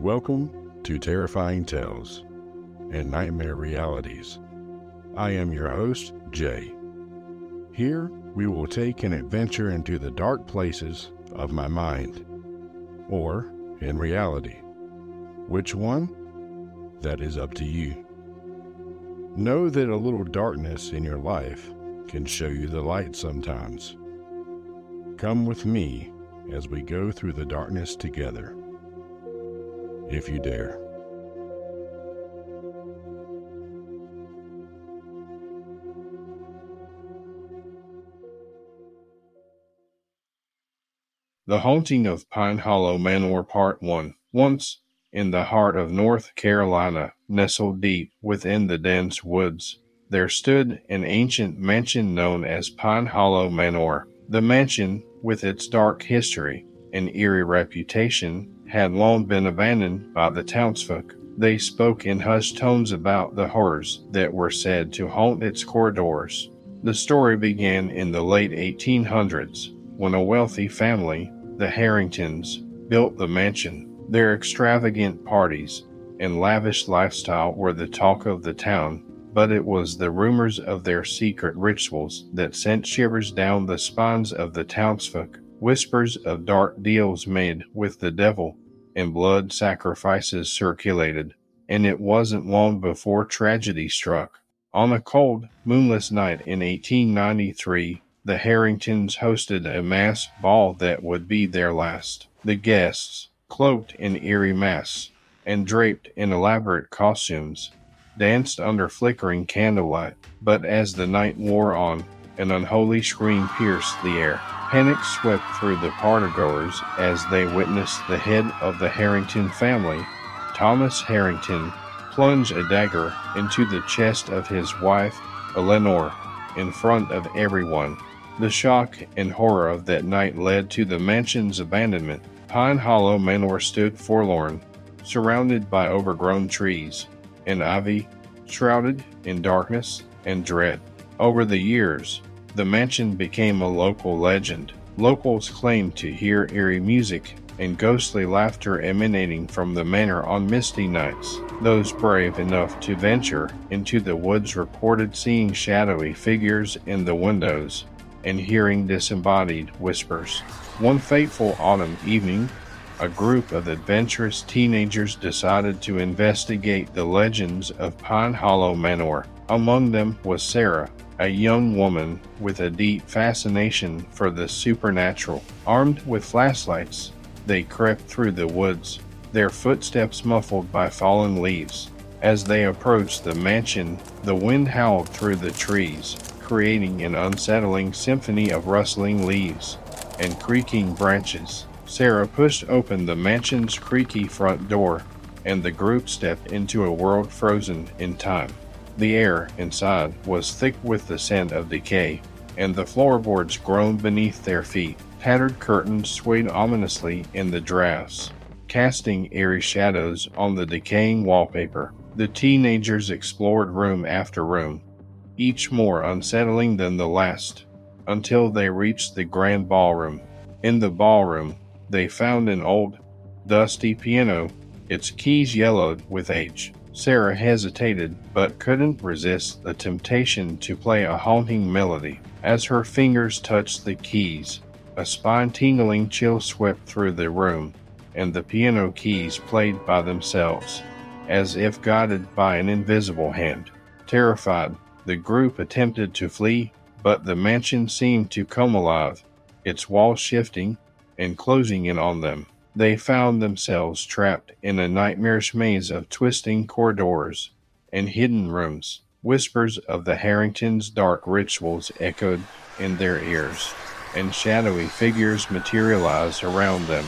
Welcome to Terrifying Tales and Nightmare Realities. I am your host, Jay. Here, we will take an adventure into the dark places of my mind, or in reality. Which one? That is up to you. Know that a little darkness in your life can show you the light sometimes. Come with me as we go through the darkness together. If you dare. The Haunting of Pine Hollow Manor Part 1. Once, in the heart of North Carolina, nestled deep within the dense woods, there stood an ancient mansion known as Pine Hollow Manor. The mansion, with its dark history and eerie reputation, had long been abandoned by the townsfolk. They spoke in hushed tones about the horrors that were said to haunt its corridors. The story began in the late 1800s when a wealthy family, the Harringtons, built the mansion. Their extravagant parties and lavish lifestyle were the talk of the town, but it was the rumors of their secret rituals that sent shivers down the spines of the townsfolk. Whispers of dark deals made with the devil and blood sacrifices circulated, and it wasn't long before tragedy struck. On a cold, moonless night in 1893, the Harringtons hosted a mass ball that would be their last. The guests, cloaked in eerie masks and draped in elaborate costumes, danced under flickering candlelight. But as the night wore on, an unholy scream pierced the air. Panic swept through the partygoers as they witnessed the head of the Harrington family, Thomas Harrington, plunge a dagger into the chest of his wife, Eleanor, in front of everyone. The shock and horror of that night led to the mansion's abandonment. Pine Hollow Manor stood forlorn, surrounded by overgrown trees and ivy, shrouded in darkness and dread. Over the years, the mansion became a local legend. Locals claimed to hear eerie music and ghostly laughter emanating from the manor on misty nights. Those brave enough to venture into the woods reported seeing shadowy figures in the windows and hearing disembodied whispers. One fateful autumn evening, a group of adventurous teenagers decided to investigate the legends of Pine Hollow Manor. Among them was Sarah, a young woman with a deep fascination for the supernatural. Armed with flashlights, they crept through the woods, their footsteps muffled by fallen leaves. As they approached the mansion, the wind howled through the trees, creating an unsettling symphony of rustling leaves and creaking branches. Sarah pushed open the mansion's creaky front door, and the group stepped into a world frozen in time. The air inside was thick with the scent of decay, and the floorboards groaned beneath their feet. Tattered curtains swayed ominously in the drafts, casting eerie shadows on the decaying wallpaper. The teenagers explored room after room, each more unsettling than the last, until they reached the grand ballroom. In the ballroom, they found an old, dusty piano, its keys yellowed with age. Sarah hesitated, but couldn't resist the temptation to play a haunting melody. As her fingers touched the keys, a spine tingling chill swept through the room, and the piano keys played by themselves, as if guided by an invisible hand. Terrified, the group attempted to flee, but the mansion seemed to come alive, its walls shifting and closing in on them. They found themselves trapped in a nightmarish maze of twisting corridors and hidden rooms. Whispers of the Harringtons' dark rituals echoed in their ears, and shadowy figures materialized around them.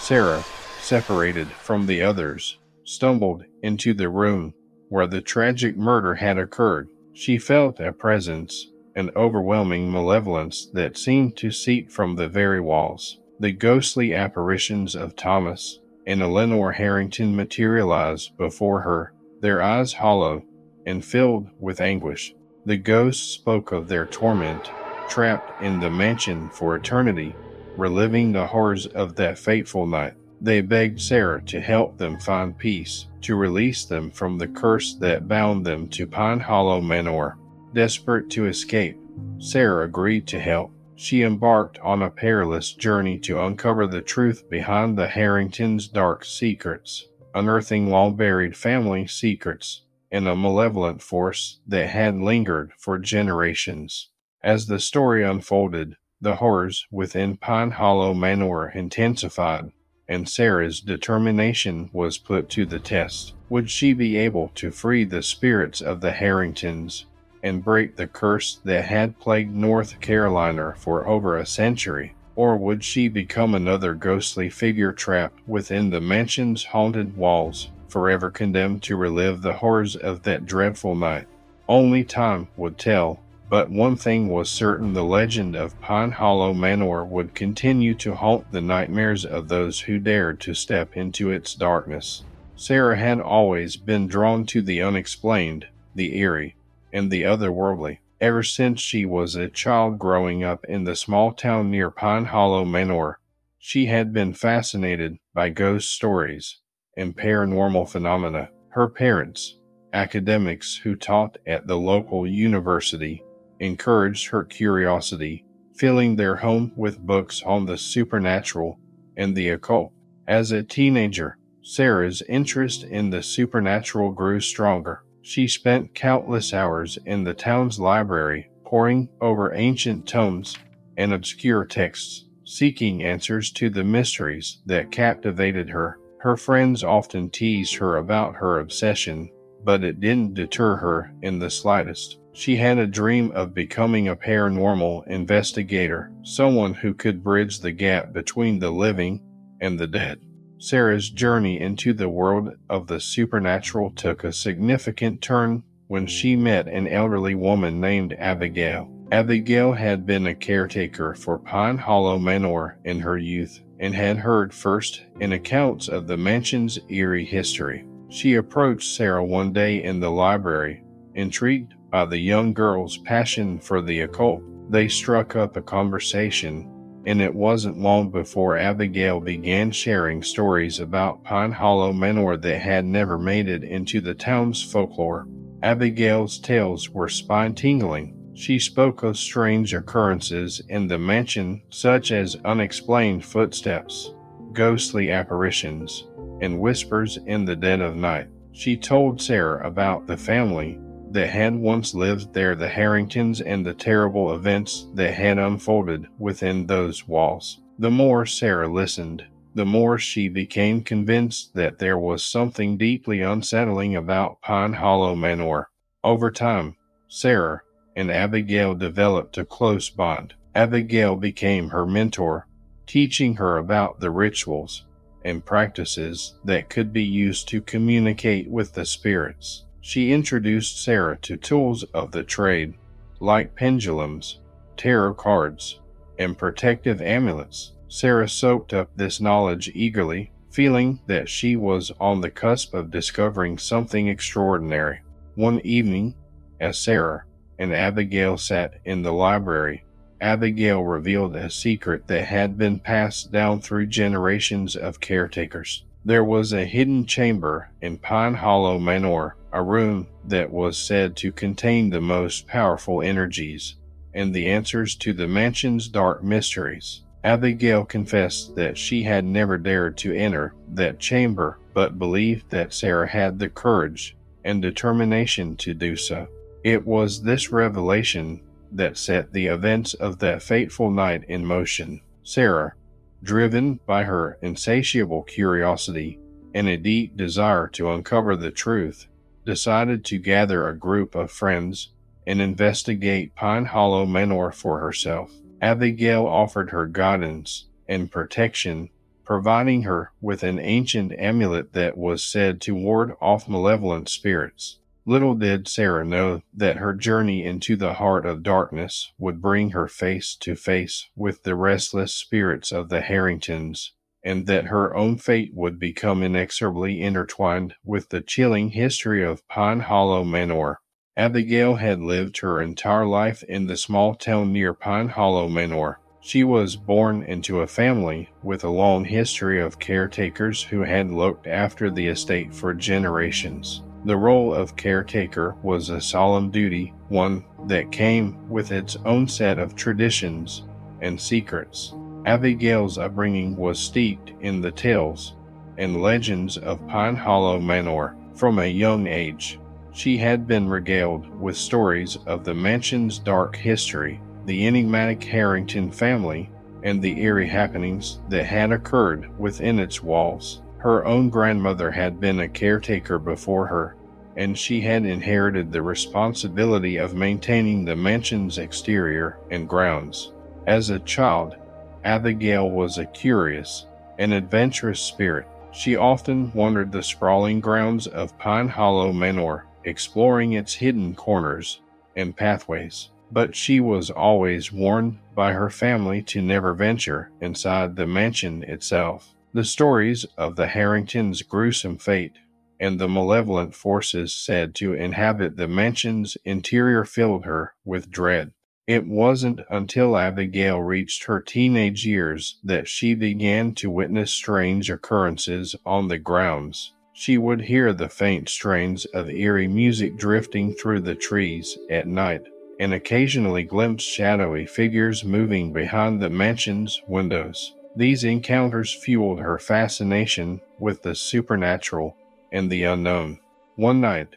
Sarah, separated from the others, stumbled into the room where the tragic murder had occurred. She felt a presence, an overwhelming malevolence that seemed to seep from the very walls. The ghostly apparitions of Thomas and Eleanor Harrington materialized before her, their eyes hollow and filled with anguish. The ghosts spoke of their torment, trapped in the mansion for eternity, reliving the horrors of that fateful night. They begged Sarah to help them find peace, to release them from the curse that bound them to Pine Hollow Manor. Desperate to escape, Sarah agreed to help. She embarked on a perilous journey to uncover the truth behind the Harringtons' dark secrets, unearthing long buried family secrets and a malevolent force that had lingered for generations. As the story unfolded, the horrors within Pine Hollow Manor intensified, and Sarah's determination was put to the test. Would she be able to free the spirits of the Harringtons and break the curse that had plagued North Carolina for over a century? Or would she become another ghostly figure trapped within the mansion's haunted walls, forever condemned to relive the horrors of that dreadful night? Only time would tell but one thing was certain the legend of Pine Hollow Manor would continue to haunt the nightmares of those who dared to step into its darkness. Sarah had always been drawn to the unexplained, the eerie, and the otherworldly. Ever since she was a child growing up in the small town near Pine Hollow Manor, she had been fascinated by ghost stories and paranormal phenomena. Her parents, academics who taught at the local university, encouraged her curiosity, filling their home with books on the supernatural and the occult. As a teenager, Sarah's interest in the supernatural grew stronger. She spent countless hours in the town's library, poring over ancient tomes and obscure texts, seeking answers to the mysteries that captivated her. Her friends often teased her about her obsession, but it didn't deter her in the slightest. She had a dream of becoming a paranormal investigator, someone who could bridge the gap between the living and the dead. Sarah's journey into the world of the supernatural took a significant turn when she met an elderly woman named Abigail. Abigail had been a caretaker for Pine Hollow Manor in her youth and had heard first in accounts of the mansion's eerie history. She approached Sarah one day in the library, intrigued by the young girl's passion for the occult. They struck up a conversation, and it wasn't long before Abigail began sharing stories about Pine Hollow Manor that had never made it into the town's folklore. Abigail's tales were spine tingling. She spoke of strange occurrences in the mansion, such as unexplained footsteps, ghostly apparitions, and whispers in the dead of night. She told Sarah about the family that had once lived there, the Harringtons, and the terrible events that had unfolded within those walls. The more Sarah listened, the more she became convinced that there was something deeply unsettling about Pine Hollow Manor. Over time, Sarah and Abigail developed a close bond. Abigail became her mentor, teaching her about the rituals and practices that could be used to communicate with the spirits. She introduced Sarah to tools of the trade, like pendulums, tarot cards, and protective amulets. Sarah soaked up this knowledge eagerly, feeling that she was on the cusp of discovering something extraordinary. One evening, as Sarah and Abigail sat in the library, Abigail revealed a secret that had been passed down through generations of caretakers. There was a hidden chamber in Pine Hollow Manor a room that was said to contain the most powerful energies and the answers to the mansion's dark mysteries. Abigail confessed that she had never dared to enter that chamber, but believed that Sarah had the courage and determination to do so. It was this revelation that set the events of that fateful night in motion. Sarah, driven by her insatiable curiosity and a deep desire to uncover the truth, decided to gather a group of friends and investigate Pine Hollow Manor for herself. Abigail offered her guidance and protection, providing her with an ancient amulet that was said to ward off malevolent spirits. Little did Sarah know that her journey into the heart of darkness would bring her face to face with the restless spirits of the Harringtons and that her own fate would become inexorably intertwined with the chilling history of Pine Hollow Manor. Abigail had lived her entire life in the small town near Pine Hollow Manor. She was born into a family with a long history of caretakers who had looked after the estate for generations. The role of caretaker was a solemn duty, one that came with its own set of traditions and secrets. Abigail's upbringing was steeped in the tales and legends of Pine Hollow Manor from a young age. She had been regaled with stories of the mansion's dark history, the enigmatic Harrington family, and the eerie happenings that had occurred within its walls. Her own grandmother had been a caretaker before her, and she had inherited the responsibility of maintaining the mansion's exterior and grounds. As a child, Abigail was a curious and adventurous spirit. She often wandered the sprawling grounds of Pine Hollow Manor, exploring its hidden corners and pathways. But she was always warned by her family to never venture inside the mansion itself. The stories of the Harringtons' gruesome fate and the malevolent forces said to inhabit the mansion's interior filled her with dread. It wasn't until Abigail reached her teenage years that she began to witness strange occurrences on the grounds. She would hear the faint strains of eerie music drifting through the trees at night, and occasionally glimpse shadowy figures moving behind the mansion's windows. These encounters fueled her fascination with the supernatural and the unknown. One night,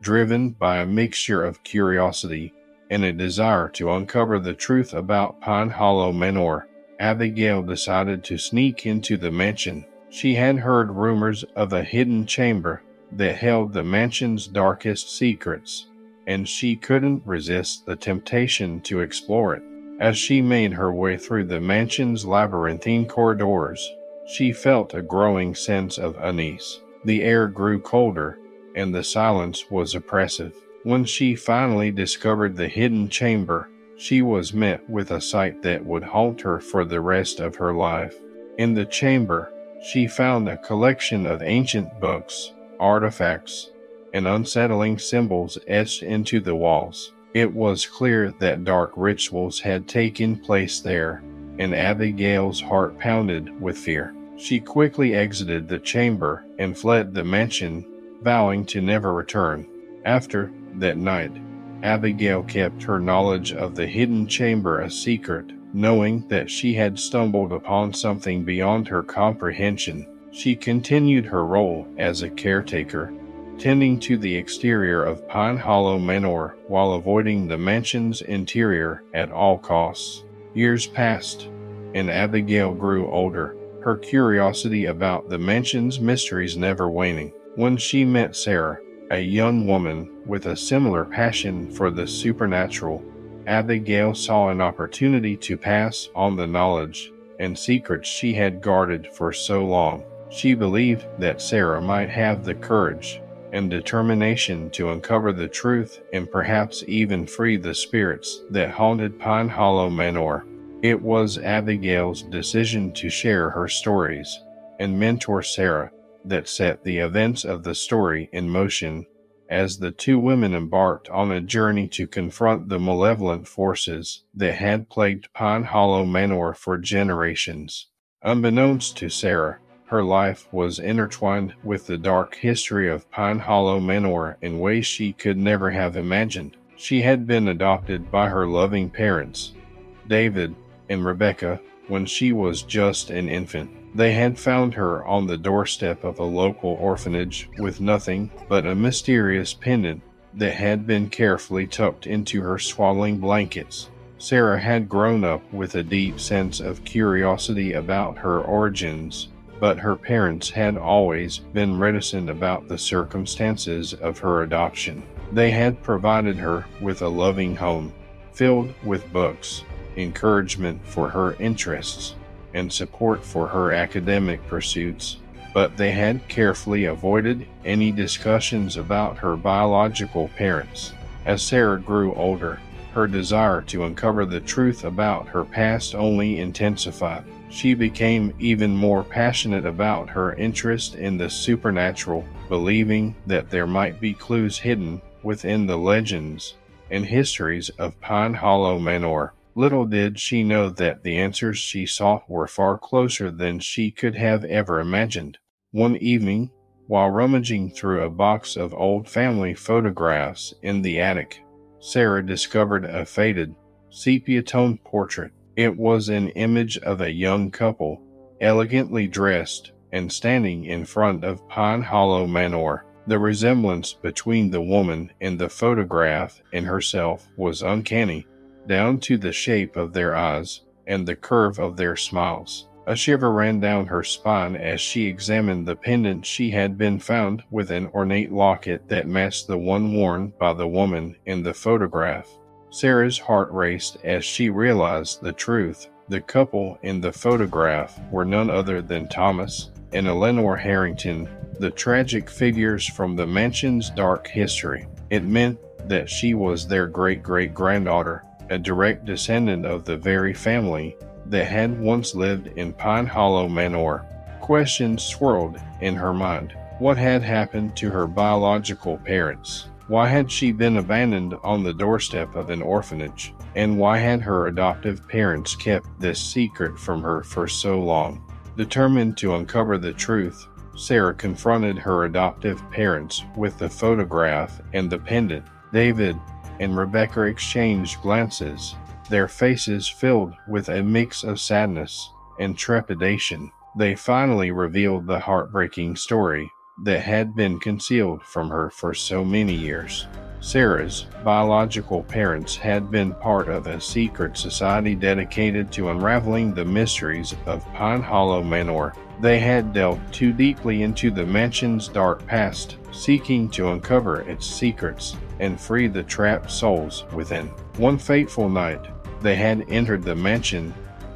driven by a mixture of curiosity and a desire to uncover the truth about Pine Hollow Manor, Abigail decided to sneak into the mansion. She had heard rumors of a hidden chamber that held the mansion's darkest secrets, and she couldn't resist the temptation to explore it. As she made her way through the mansion's labyrinthine corridors, she felt a growing sense of unease. The air grew colder, and the silence was oppressive. When she finally discovered the hidden chamber, she was met with a sight that would haunt her for the rest of her life. In the chamber, she found a collection of ancient books, artifacts, and unsettling symbols etched into the walls. It was clear that dark rituals had taken place there, and Abigail's heart pounded with fear. She quickly exited the chamber and fled the mansion, vowing to never return. After that night, Abigail kept her knowledge of the hidden chamber a secret, knowing that she had stumbled upon something beyond her comprehension. She continued her role as a caretaker, tending to the exterior of Pine Hollow Manor while avoiding the mansion's interior at all costs. Years passed, and Abigail grew older, her curiosity about the mansion's mysteries never waning. When she met Sarah, a young woman with a similar passion for the supernatural, Abigail saw an opportunity to pass on the knowledge and secrets she had guarded for so long. She believed that Sarah might have the courage and determination to uncover the truth and perhaps even free the spirits that haunted Pine Hollow Manor. It was Abigail's decision to share her stories and mentor Sarah that set the events of the story in motion as the two women embarked on a journey to confront the malevolent forces that had plagued Pine Hollow Manor for generations. Unbeknownst to Sarah, her life was intertwined with the dark history of Pine Hollow Manor in ways she could never have imagined. She had been adopted by her loving parents, David and Rebecca, when she was just an infant. They had found her on the doorstep of a local orphanage with nothing but a mysterious pendant that had been carefully tucked into her swaddling blankets. Sarah had grown up with a deep sense of curiosity about her origins, but her parents had always been reticent about the circumstances of her adoption. They had provided her with a loving home, filled with books, encouragement for her interests, and support for her academic pursuits, but they had carefully avoided any discussions about her biological parents. As Sarah grew older, her desire to uncover the truth about her past only intensified. She became even more passionate about her interest in the supernatural, believing that there might be clues hidden within the legends and histories of Pine Hollow Manor. Little did she know that the answers she sought were far closer than she could have ever imagined. One evening, while rummaging through a box of old family photographs in the attic, Sarah discovered a faded, sepia toned portrait. It was an image of a young couple, elegantly dressed and standing in front of Pine Hollow Manor. The resemblance between the woman in the photograph and herself was uncanny, down to the shape of their eyes and the curve of their smiles. A shiver ran down her spine as she examined the pendant she had been found with an ornate locket that matched the one worn by the woman in the photograph. Sarah's heart raced as she realized the truth. The couple in the photograph were none other than Thomas and Eleanor Harrington, the tragic figures from the mansion's dark history. It meant that she was their great great granddaughter, a direct descendant of the very family that had once lived in Pine Hollow Manor. Questions swirled in her mind. What had happened to her biological parents? Why had she been abandoned on the doorstep of an orphanage? And why had her adoptive parents kept this secret from her for so long? Determined to uncover the truth, Sarah confronted her adoptive parents with the photograph and the pendant. David and Rebecca exchanged glances their faces filled with a mix of sadness and trepidation. They finally revealed the heartbreaking story that had been concealed from her for so many years. Sarah's biological parents had been part of a secret society dedicated to unraveling the mysteries of Pine Hollow Manor. They had delved too deeply into the mansion's dark past, seeking to uncover its secrets and free the trapped souls within. One fateful night, they had entered the mansion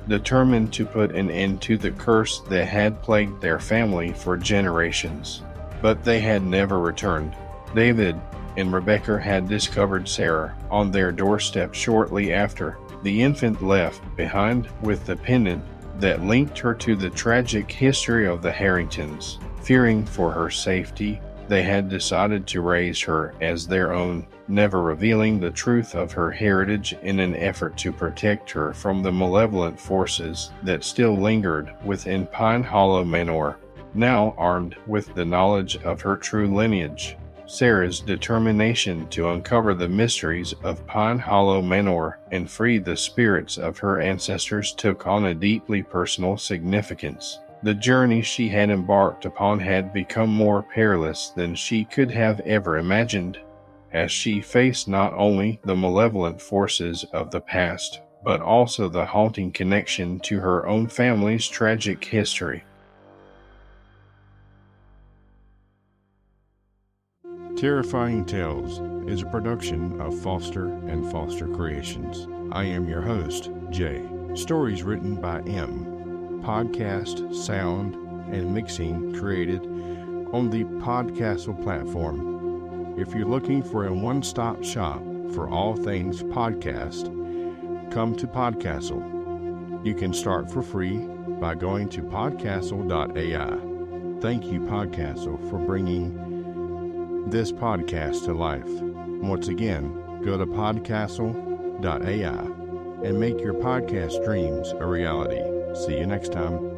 determined to put an end to the curse that had plagued their family for generations. But they had never returned. David and Rebecca had discovered Sarah on their doorstep shortly after. The infant left behind with the pendant that linked her to the tragic history of the Harringtons. Fearing for her safety, they had decided to raise her as their own, never revealing the truth of her heritage in an effort to protect her from the malevolent forces that still lingered within Pine Hollow Manor. Now armed with the knowledge of her true lineage, Sarah's determination to uncover the mysteries of Pine Hollow Manor and free the spirits of her ancestors took on a deeply personal significance. The journey she had embarked upon had become more perilous than she could have ever imagined, as she faced not only the malevolent forces of the past, but also the haunting connection to her own family's tragic history. Terrifying Tales is a production of Foster and Foster Creations. I am your host, Jay. Stories written by M podcast, sound, and mixing created on the Podcastle platform. If you're looking for a one stop shop for all things podcast, come to Podcastle. You can start for free by going to podcastle.ai. Thank you, Podcastle, for bringing this podcast to life. Once again, go to podcastle.ai and make your podcast dreams a reality. See you next time.